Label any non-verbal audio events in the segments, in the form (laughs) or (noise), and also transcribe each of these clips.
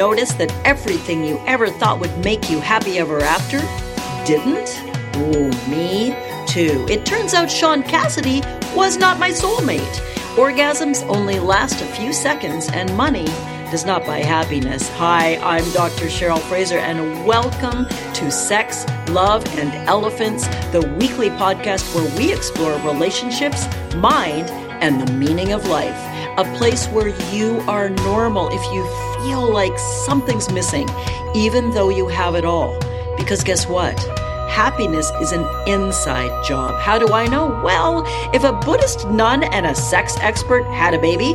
notice that everything you ever thought would make you happy ever after didn't? Ooh, me too. It turns out Shaun Cassidy was not my soulmate. Orgasms only last a few seconds, and money does not buy happiness. Hi, I'm Dr. Cheryl Fraser, and welcome to Sex, Love, and Elephants, the weekly podcast where we explore relationships, mind, and the meaning of life. A place where you are normal if you feel like something's missing, even though you have it all. Because guess what? Happiness is an inside job. How do I know? Well, if a Buddhist nun and a sex expert had a baby,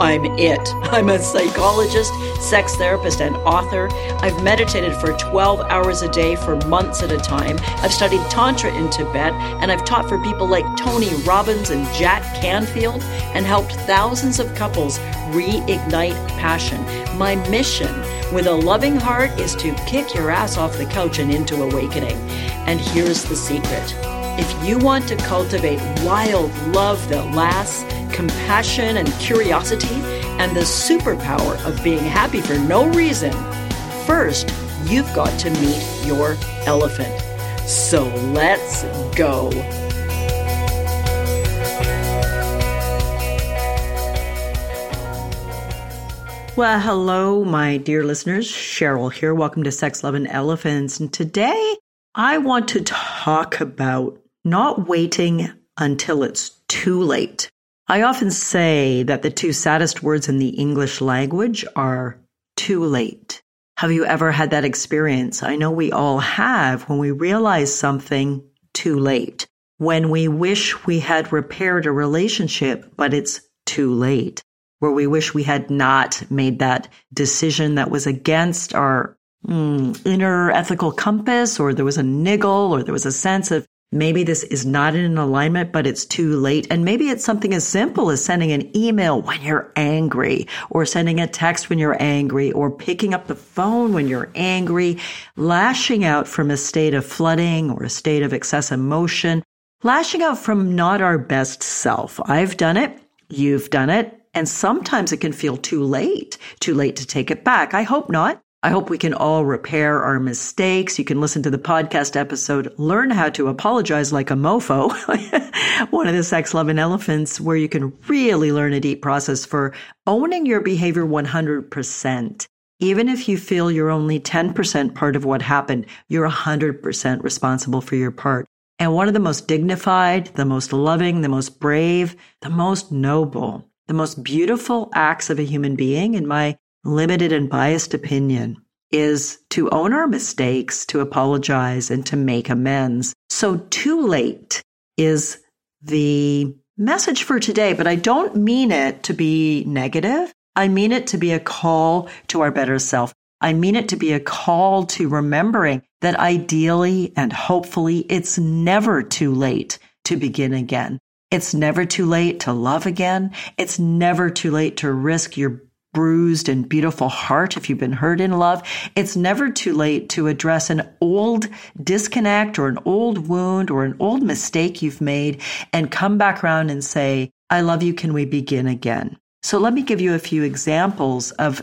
I'm it. I'm a psychologist, sex therapist, and author. I've meditated for 12 hours a day for months at a time. I've studied Tantra in Tibet, and I've taught for people like Tony Robbins and Jack Canfield, and helped thousands of couples reignite passion. My mission with a loving heart is to kick your ass off the couch and into awakening. And here's the secret. You want to cultivate wild love that lasts, compassion and curiosity, and the superpower of being happy for no reason, first, you've got to meet your elephant. So let's go. Well, hello, my dear listeners. Cheryl here. Welcome to Sex, Love, and Elephants. And today I want to talk about not waiting until it's too late. I often say that the two saddest words in the English language are too late. Have you ever had that experience? I know we all have when we realize something too late, when we wish we had repaired a relationship, but it's too late, where we wish we had not made that decision that was against our mm, inner ethical compass, or there was a niggle, or there was a sense of Maybe this is not in an alignment, but it's too late. And maybe it's something as simple as sending an email when you're angry or sending a text when you're angry or picking up the phone when you're angry, lashing out from a state of flooding or a state of excess emotion, lashing out from not our best self. I've done it. You've done it. And sometimes it can feel too late, too late to take it back. I hope not. I hope we can all repair our mistakes. You can listen to the podcast episode, Learn How to Apologize Like a Mofo, (laughs) one of the Sex, Love, and Elephants, where you can really learn a deep process for owning your behavior 100%. Even if you feel you're only 10% part of what happened, you're 100% responsible for your part. And one of the most dignified, the most loving, the most brave, the most noble, the most beautiful acts of a human being, in my limited and biased opinion is to own our mistakes, to apologize, and to make amends. So, too late is the message for today, but I don't mean it to be negative. I mean it to be a call to our better self. I mean it to be a call to remembering that ideally and hopefully it's never too late to begin again. It's never too late to love again. It's never too late to risk your bruised and beautiful heart, if you've been hurt in love, it's never too late to address an old disconnect or an old wound or an old mistake you've made and come back around and say, I love you. Can we begin again? So let me give you a few examples of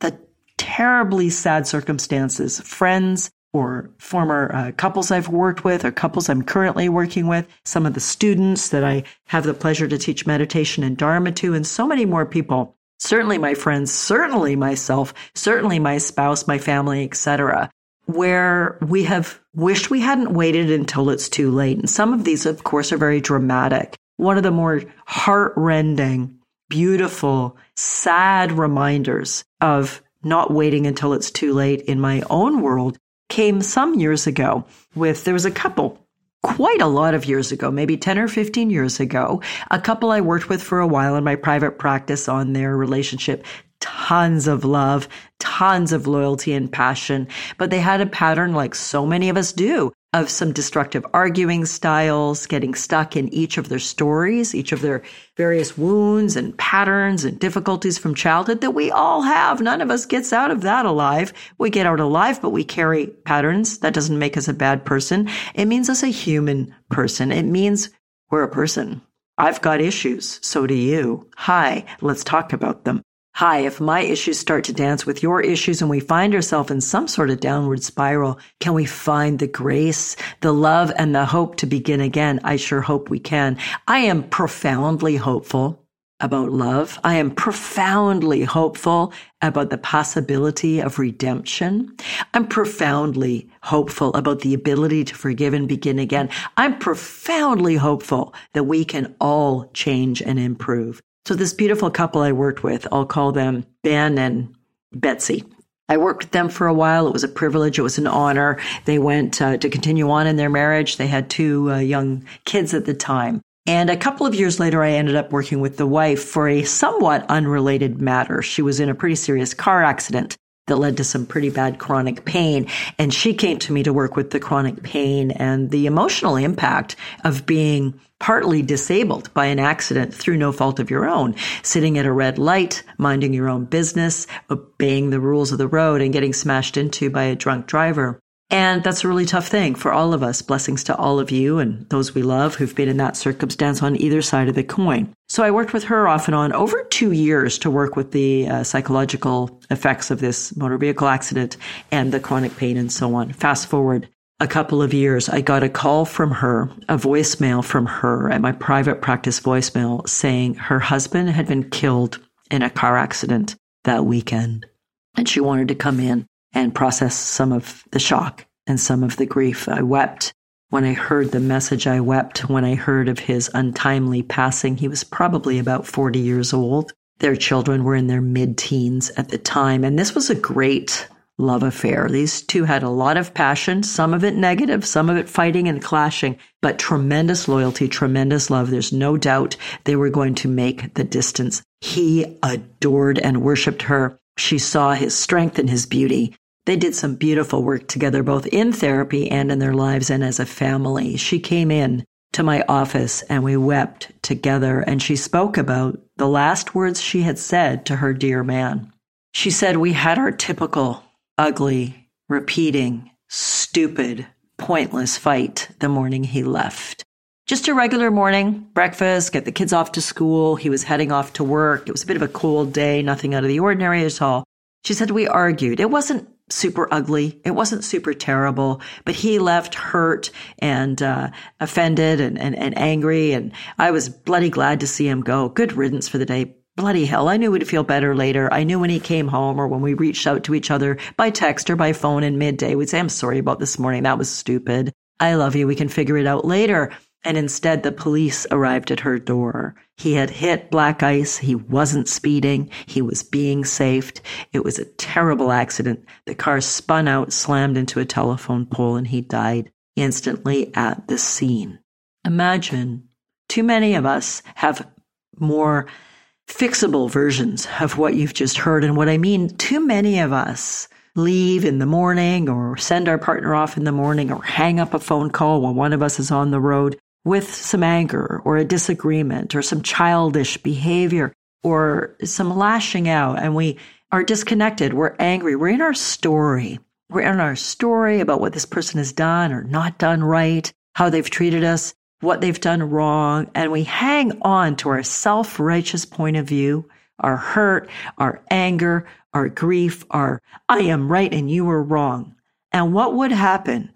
the terribly sad circumstances, friends, or former uh, couples I've worked with or couples I'm currently working with, some of the students that I have the pleasure to teach meditation and Dharma to, and so many more people certainly my friends, certainly myself, certainly my spouse, my family, etc., where we have wished we hadn't waited until it's too late. And some of these, of course, are very dramatic. One of the more heartrending, beautiful, sad reminders of not waiting until it's too late in my own world came some years ago with there was a couple quite a lot of years ago, maybe 10 or 15 years ago, a couple I worked with for a while in my private practice on their relationship. Tons of love, tons of loyalty and passion, but they had a pattern like so many of us do of some destructive arguing styles, getting stuck in each of their stories, each of their various wounds and patterns and difficulties from childhood that we all have. None of us gets out of that alive. We get out alive, but we carry patterns. That doesn't make us a bad person. It means us a human person. It means we're a person. I've got issues. So do you. Hi, let's talk about them. Hi, if my issues start to dance with your issues and we find ourselves in some sort of downward spiral, can we find the grace, the love, and the hope to begin again? I sure hope we can. I am profoundly hopeful about love. I am profoundly hopeful about the possibility of redemption. I'm profoundly hopeful about the ability to forgive and begin again. I'm profoundly hopeful that we can all change and improve. So this beautiful couple I worked with, I'll call them Ben and Betsy. I worked with them for a while. It was a privilege. It was an honor. They went uh, to continue on in their marriage. They had two uh, young kids at the time. And a couple of years later, I ended up working with the wife for a somewhat unrelated matter. She was in a pretty serious car accident that led to some pretty bad chronic pain. And she came to me to work with the chronic pain and the emotional impact of being partly disabled by an accident through no fault of your own, sitting at a red light, minding your own business, obeying the rules of the road and getting smashed into by a drunk driver. And that's a really tough thing for all of us. Blessings to all of you and those we love who've been in that circumstance on either side of the coin. So I worked with her off and on over two years to work with the uh, psychological effects of this motor vehicle accident and the chronic pain and so on. Fast forward a couple of years, I got a call from her, a voicemail from her at my private practice voicemail saying her husband had been killed in a car accident that weekend. And she wanted to come in and process some of the shock and some of the grief. I wept when I heard the message. I wept when I heard of his untimely passing. He was probably about 40 years old. Their children were in their mid teens at the time. And this was a great love affair. These two had a lot of passion, some of it negative, some of it fighting and clashing, but tremendous loyalty, tremendous love. There's no doubt they were going to make the distance. He adored and worshiped her. She saw his strength and his beauty. They did some beautiful work together, both in therapy and in their lives and as a family. She came in to my office and we wept together and she spoke about the last words she had said to her dear man. She said, We had our typical ugly, repeating, stupid, pointless fight the morning he left. Just a regular morning, breakfast, get the kids off to school. He was heading off to work. It was a bit of a cold day, nothing out of the ordinary at all. She said, We argued. It wasn't super ugly. It wasn't super terrible, but he left hurt and uh, offended and, and, and angry. And I was bloody glad to see him go. Good riddance for the day. Bloody hell. I knew we'd feel better later. I knew when he came home or when we reached out to each other by text or by phone in midday, we'd say, I'm sorry about this morning. That was stupid. I love you. We can figure it out later. And instead, the police arrived at her door. He had hit black ice. He wasn't speeding. He was being saved. It was a terrible accident. The car spun out, slammed into a telephone pole, and he died instantly at the scene. Imagine too many of us have more fixable versions of what you've just heard. And what I mean, too many of us leave in the morning or send our partner off in the morning or hang up a phone call while one of us is on the road with some anger or a disagreement or some childish behavior or some lashing out and we are disconnected. We're angry. We're in our story. We're in our story about what this person has done or not done right, how they've treated us, what they've done wrong. And we hang on to our self righteous point of view, our hurt, our anger, our grief, our I am right and you are wrong. And what would happen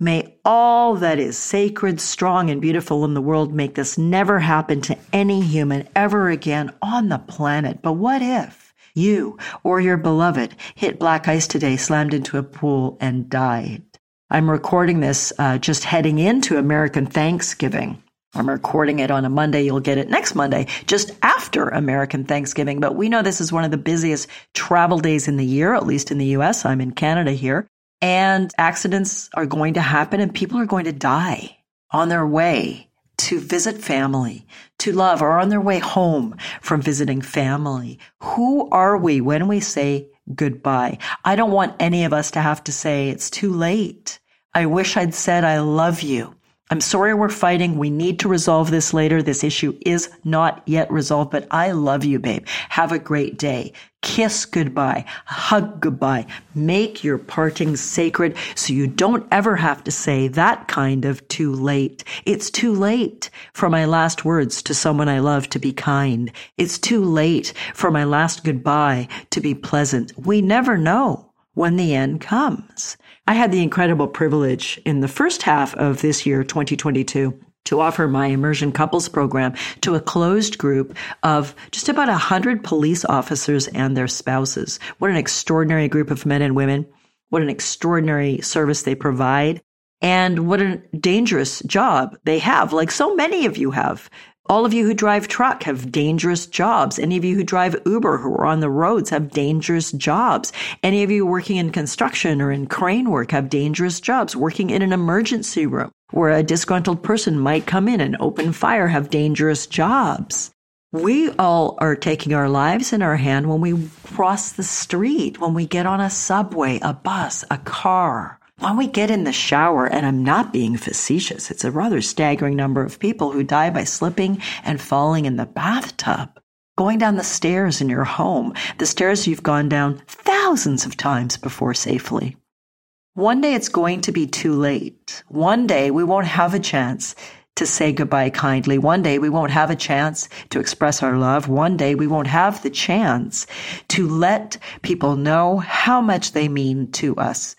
May all that is sacred, strong, and beautiful in the world make this never happen to any human ever again on the planet. But what if you or your beloved hit black ice today, slammed into a pool, and died? I'm recording this uh, just heading into American Thanksgiving. I'm recording it on a Monday. You'll get it next Monday, just after American Thanksgiving. But we know this is one of the busiest travel days in the year, at least in the US. I'm in Canada here. And accidents are going to happen and people are going to die on their way to visit family, to love, or on their way home from visiting family. Who are we when we say goodbye? I don't want any of us to have to say it's too late. I wish I'd said I love you. I'm sorry we're fighting. We need to resolve this later. This issue is not yet resolved, but I love you, babe. Have a great day. Kiss goodbye, hug goodbye, make your parting sacred so you don't ever have to say that kind of too late. It's too late for my last words to someone I love to be kind. It's too late for my last goodbye to be pleasant. We never know when the end comes. I had the incredible privilege in the first half of this year, 2022, to offer my immersion couples program to a closed group of just about 100 police officers and their spouses. What an extraordinary group of men and women. What an extraordinary service they provide. And what a dangerous job they have, like so many of you have. All of you who drive truck have dangerous jobs. Any of you who drive Uber who are on the roads have dangerous jobs. Any of you working in construction or in crane work have dangerous jobs. Working in an emergency room where a disgruntled person might come in and open fire have dangerous jobs. We all are taking our lives in our hand when we cross the street, when we get on a subway, a bus, a car. When we get in the shower, and I'm not being facetious, it's a rather staggering number of people who die by slipping and falling in the bathtub. Going down the stairs in your home, the stairs you've gone down thousands of times before safely. One day it's going to be too late. One day we won't have a chance to say goodbye kindly. One day we won't have a chance to express our love. One day we won't have the chance to let people know how much they mean to us.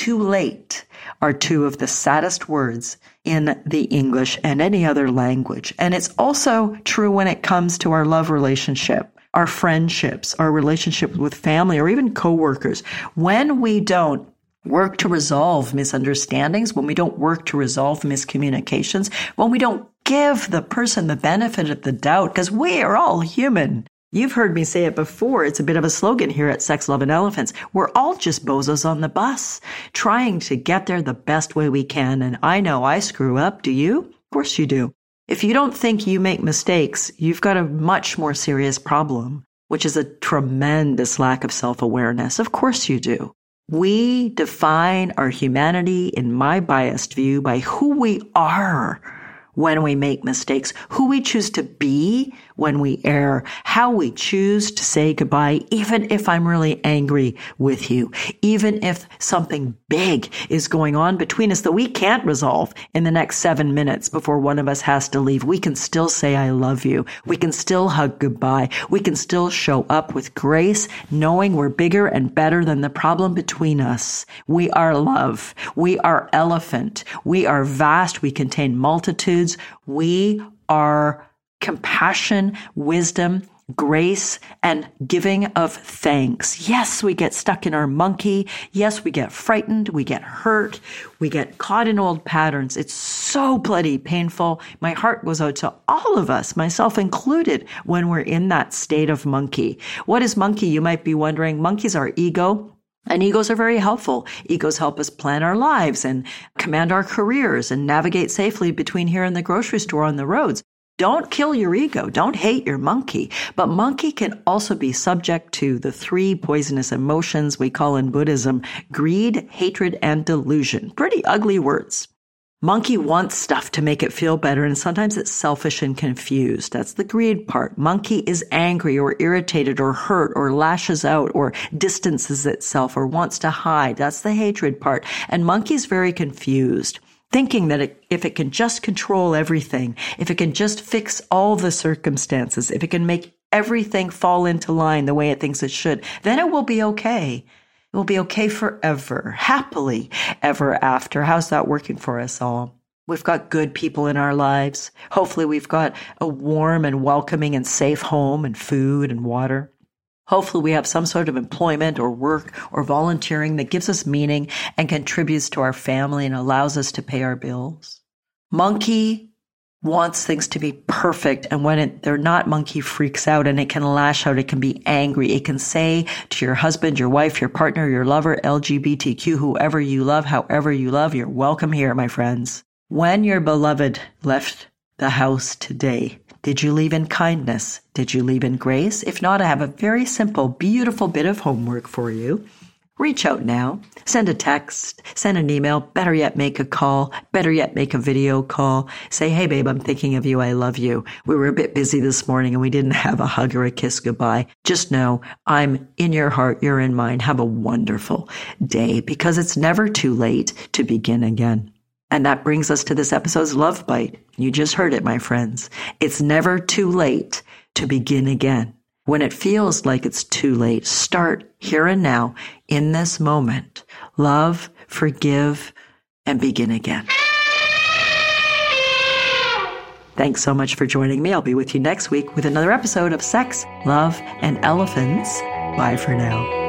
Too late are two of the saddest words in the English and any other language. And it's also true when it comes to our love relationship, our friendships, our relationship with family, or even coworkers. When we don't work to resolve misunderstandings, when we don't work to resolve miscommunications, when we don't give the person the benefit of the doubt, because we are all human. You've heard me say it before. It's a bit of a slogan here at Sex, Love, and Elephants. We're all just bozos on the bus, trying to get there the best way we can. And I know I screw up. Do you? Of course you do. If you don't think you make mistakes, you've got a much more serious problem, which is a tremendous lack of self awareness. Of course you do. We define our humanity, in my biased view, by who we are when we make mistakes, who we choose to be when we err, how we choose to say goodbye, even if I'm really angry with you, even if something big is going on between us that we can't resolve in the next seven minutes before one of us has to leave. We can still say, I love you. We can still hug goodbye. We can still show up with grace, knowing we're bigger and better than the problem between us. We are love. We are elephant. We are vast. We contain multitudes. We are compassion, wisdom, grace, and giving of thanks. Yes, we get stuck in our monkey. Yes, we get frightened. We get hurt. We get caught in old patterns. It's so bloody painful. My heart goes out to all of us, myself included, when we're in that state of monkey. What is monkey? You might be wondering. Monkeys are ego. And egos are very helpful. Egos help us plan our lives and command our careers and navigate safely between here and the grocery store on the roads. Don't kill your ego. Don't hate your monkey. But monkey can also be subject to the three poisonous emotions we call in Buddhism greed, hatred, and delusion. Pretty ugly words. Monkey wants stuff to make it feel better, and sometimes it's selfish and confused. That's the greed part. Monkey is angry or irritated or hurt or lashes out or distances itself or wants to hide. That's the hatred part. And monkey's very confused thinking that it, if it can just control everything, if it can just fix all the circumstances, if it can make everything fall into line the way it thinks it should, then it will be okay. It will be okay forever, happily ever after. How's that working for us all? We've got good people in our lives. Hopefully, we've got a warm and welcoming and safe home and food and water. Hopefully, we have some sort of employment or work or volunteering that gives us meaning and contributes to our family and allows us to pay our bills. Monkey wants things to be perfect. And when it, they're not, monkey freaks out and it can lash out. It can be angry. It can say to your husband, your wife, your partner, your lover, LGBTQ, whoever you love, however you love, you're welcome here, my friends. When your beloved left the house today, did you leave in kindness? Did you leave in grace? If not, I have a very simple, beautiful bit of homework for you. reach out now. Send a text, send an email, better yet, make a call, better yet, make a video call. Say, hey, babe, I'm thinking of you. I love you. We were a bit busy this morning and we didn't have a hug or a kiss goodbye. Just know I'm in your heart. You're in mine. Have a wonderful day because it's never too late to begin again. And that brings us to this episode's love bite. You just heard it, my friends. It's never too late to begin again. When it feels like it's too late, start here and now in this moment. Love, forgive, and begin again. Thanks so much for joining me. I'll be with you next week with another episode of Sex, Love, and Elephants. Bye for now.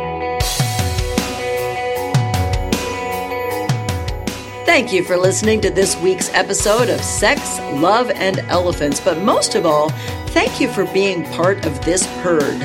Thank you for listening to this week's episode of Sex, Love, and Elephants. But most of all, thank you for being part of this herd.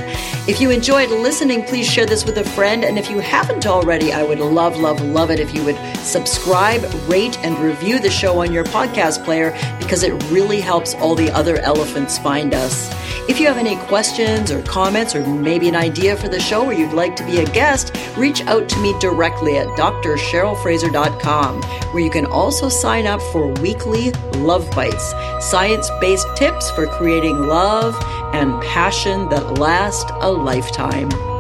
If you enjoyed listening, please share this with a friend. And if you haven't already, I would love, love, love it if you would subscribe, rate, and review the show on your podcast player because it really helps all the other elephants find us. If you have any questions or comments or maybe an idea for the show or you'd like to be a guest, reach out to me directly at drcherylfraser.com, where you can also sign up for weekly Love Bites, science based tips for creating love and passion that last a lifetime.